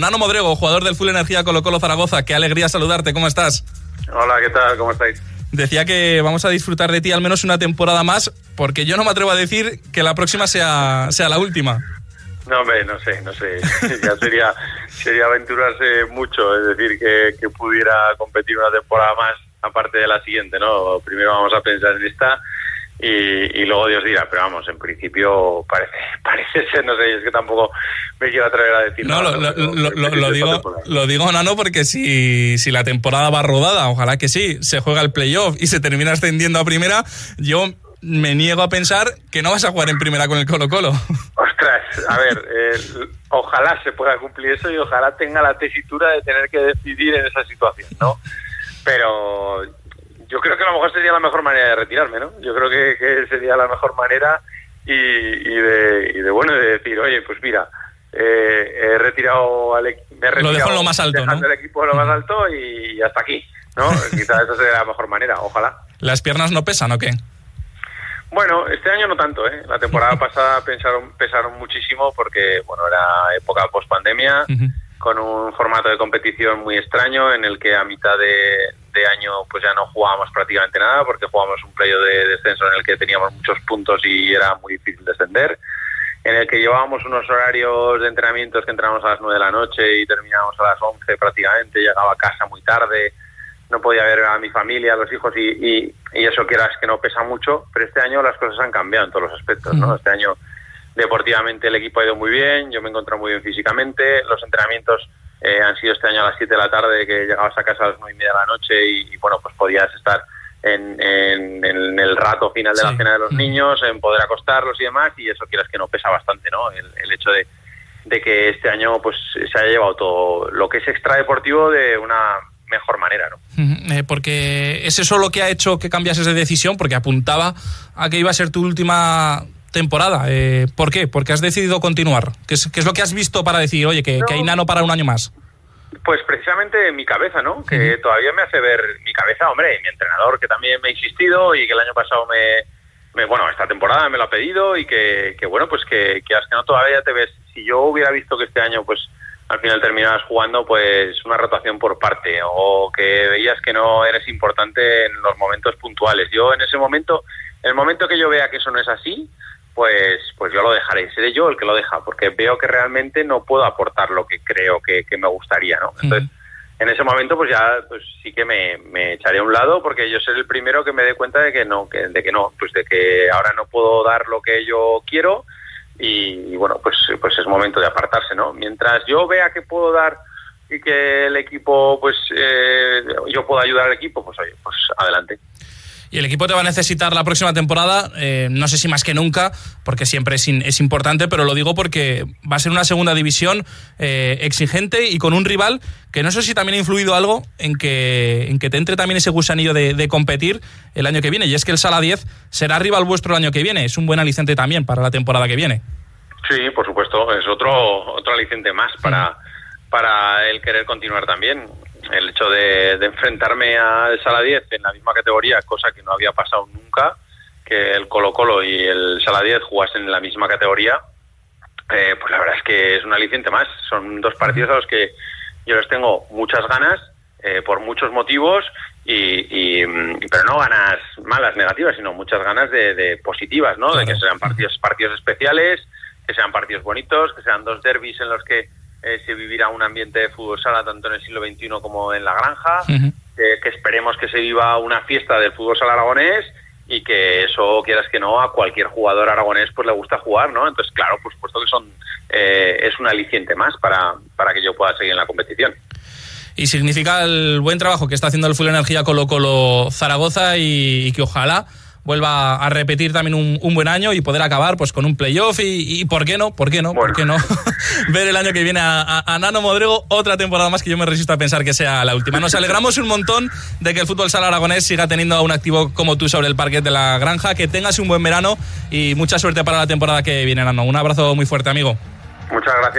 Nano Modrego, jugador del Full Energía Colo Colo Zaragoza, qué alegría saludarte, ¿cómo estás? Hola, ¿qué tal? ¿Cómo estáis? Decía que vamos a disfrutar de ti al menos una temporada más, porque yo no me atrevo a decir que la próxima sea, sea la última. No, hombre, no sé, no sé. ya sería, sería aventurarse mucho, es decir, que, que pudiera competir una temporada más aparte de la siguiente, ¿no? Primero vamos a pensar en esta y, luego Dios dirá, pero vamos, en principio parece, parece ser, no sé, es que tampoco me quiero atrever a decir no, nada. Lo, lo, digo, lo digo, Nano, porque si, si la temporada va rodada, ojalá que sí, se juega el playoff y se termina ascendiendo a primera, yo me niego a pensar que no vas a jugar en primera con el Colo Colo. Ostras, a ver, eh, ojalá se pueda cumplir eso y ojalá tenga la tesitura de tener que decidir en esa situación, ¿no? Pero yo creo que a lo mejor sería la mejor manera de retirarme, ¿no? Yo creo que, sería la mejor manera y, de, bueno, de decir, oye, pues mira, eh, he retirado al me he retirado, lo dejo en lo más alto, ¿no? el equipo en lo más alto y hasta aquí, ¿no? Quizás esa sería la mejor manera, ojalá. ¿Las piernas no pesan o qué? Bueno, este año no tanto, ¿eh? La temporada pasada pensaron, pesaron muchísimo porque, bueno, era época post-pandemia, con un formato de competición muy extraño en el que a mitad de, año pues ya no jugábamos prácticamente nada porque jugábamos un playo de descenso en el que teníamos muchos puntos y era muy difícil descender, en el que llevábamos unos horarios de entrenamientos que entrábamos a las 9 de la noche y terminábamos a las 11 prácticamente, llegaba a casa muy tarde, no podía ver a mi familia, a los hijos y, y, y eso quieras que no pesa mucho, pero este año las cosas han cambiado en todos los aspectos, ¿no? Este año deportivamente el equipo ha ido muy bien, yo me he encontrado muy bien físicamente, los entrenamientos eh, han sido este año a las 7 de la tarde, que llegabas a casa a las 9 y media de la noche y, bueno, pues podías estar en, en, el rato final de la cena de los niños, en poder acostarlos y demás, y eso quieras que no pesa bastante, ¿no? El, el hecho de, de que este año pues se haya llevado todo lo que es extradeportivo de una mejor manera, ¿no? Eh, porque es eso lo que ha hecho que cambiases de decisión, porque apuntaba a que iba a ser tu última temporada. Eh, ¿Por qué? Porque has decidido continuar. ¿Qué es, qué es, lo que has visto para decir, oye, que, hay nano para un año más? Pues precisamente mi cabeza, ¿no? Que todavía me hace ver mi cabeza, hombre, mi entrenador que también me ha insistido y que el año pasado me, bueno, esta temporada me lo ha pedido y que, que bueno, pues que, que, que no todavía te ves. Si yo hubiera visto que este año, pues al final terminabas jugando, pues una rotación por parte o que veías que no eres importante en los momentos puntuales. Yo en ese momento, en el momento que yo vea que eso no es así, pues, pues yo lo dejaré. Seré yo el que lo deja, porque veo que realmente no puedo aportar lo que creo que, me gustaría, ¿no? Entonces, en ese momento, pues ya, pues sí que me, me, echaré a un lado, porque yo seré el primero que me dé cuenta de que no, que, de que no, pues de que ahora no puedo dar lo que yo quiero y, bueno, pues, pues es momento de apartarse, ¿no? Mientras yo vea que puedo dar y que el equipo, pues eh, yo puedo ayudar al equipo, pues oye, pues adelante. Y el equipo te va a necesitar la próxima temporada, eh, no sé si más que nunca, porque siempre es, es, importante, pero lo digo porque va a ser una segunda división eh, exigente y con un rival que no sé si también ha influido algo en que, en que te entre también ese gusanillo de, competir el año que viene. Y es que el Sala 10 será rival vuestro el año que viene. Es un buen aliciente también para la temporada que viene. Sí, por supuesto. Es otro, otro aliciente más para, para el querer continuar también el hecho de, enfrentarme al Sala 10 en la misma categoría, cosa que no había pasado nunca, que el Colo Colo y el Sala 10 jugasen en la misma categoría, eh, pues la verdad es que es un aliciente más. Son dos partidos a los que yo les tengo muchas ganas, eh, por muchos motivos, y, pero no ganas malas, negativas, sino muchas ganas de, positivas, ¿no? De que sean partidos, partidos especiales, que sean partidos bonitos, que sean dos derbis en los que eh, se vivirá un ambiente de fútbol sala tanto en el siglo XXI como en la granja, que esperemos que se viva una fiesta del fútbol sala aragonés y que eso, quieras que no, a cualquier jugador aragonés pues le gusta jugar, ¿no? Entonces, claro, por supuesto que son eh, es un aliciente más para, para que yo pueda seguir en la competición. Y significa el buen trabajo que está haciendo el Full Energía Colo Colo Zaragoza y que ojalá vuelva a repetir también un, buen año y poder acabar pues con un playoff y, ¿por qué no? ¿Por qué no? ¿Por qué no? Ver el año que viene a, Nano Modrego otra temporada más que yo me resisto a pensar que sea la última. Nos alegramos un montón de que el fútbol sala aragonés siga teniendo a un activo como tú sobre el parquet de la granja, que tengas un buen verano y mucha suerte para la temporada que viene, Nano. Un abrazo muy fuerte, amigo. Muchas gracias.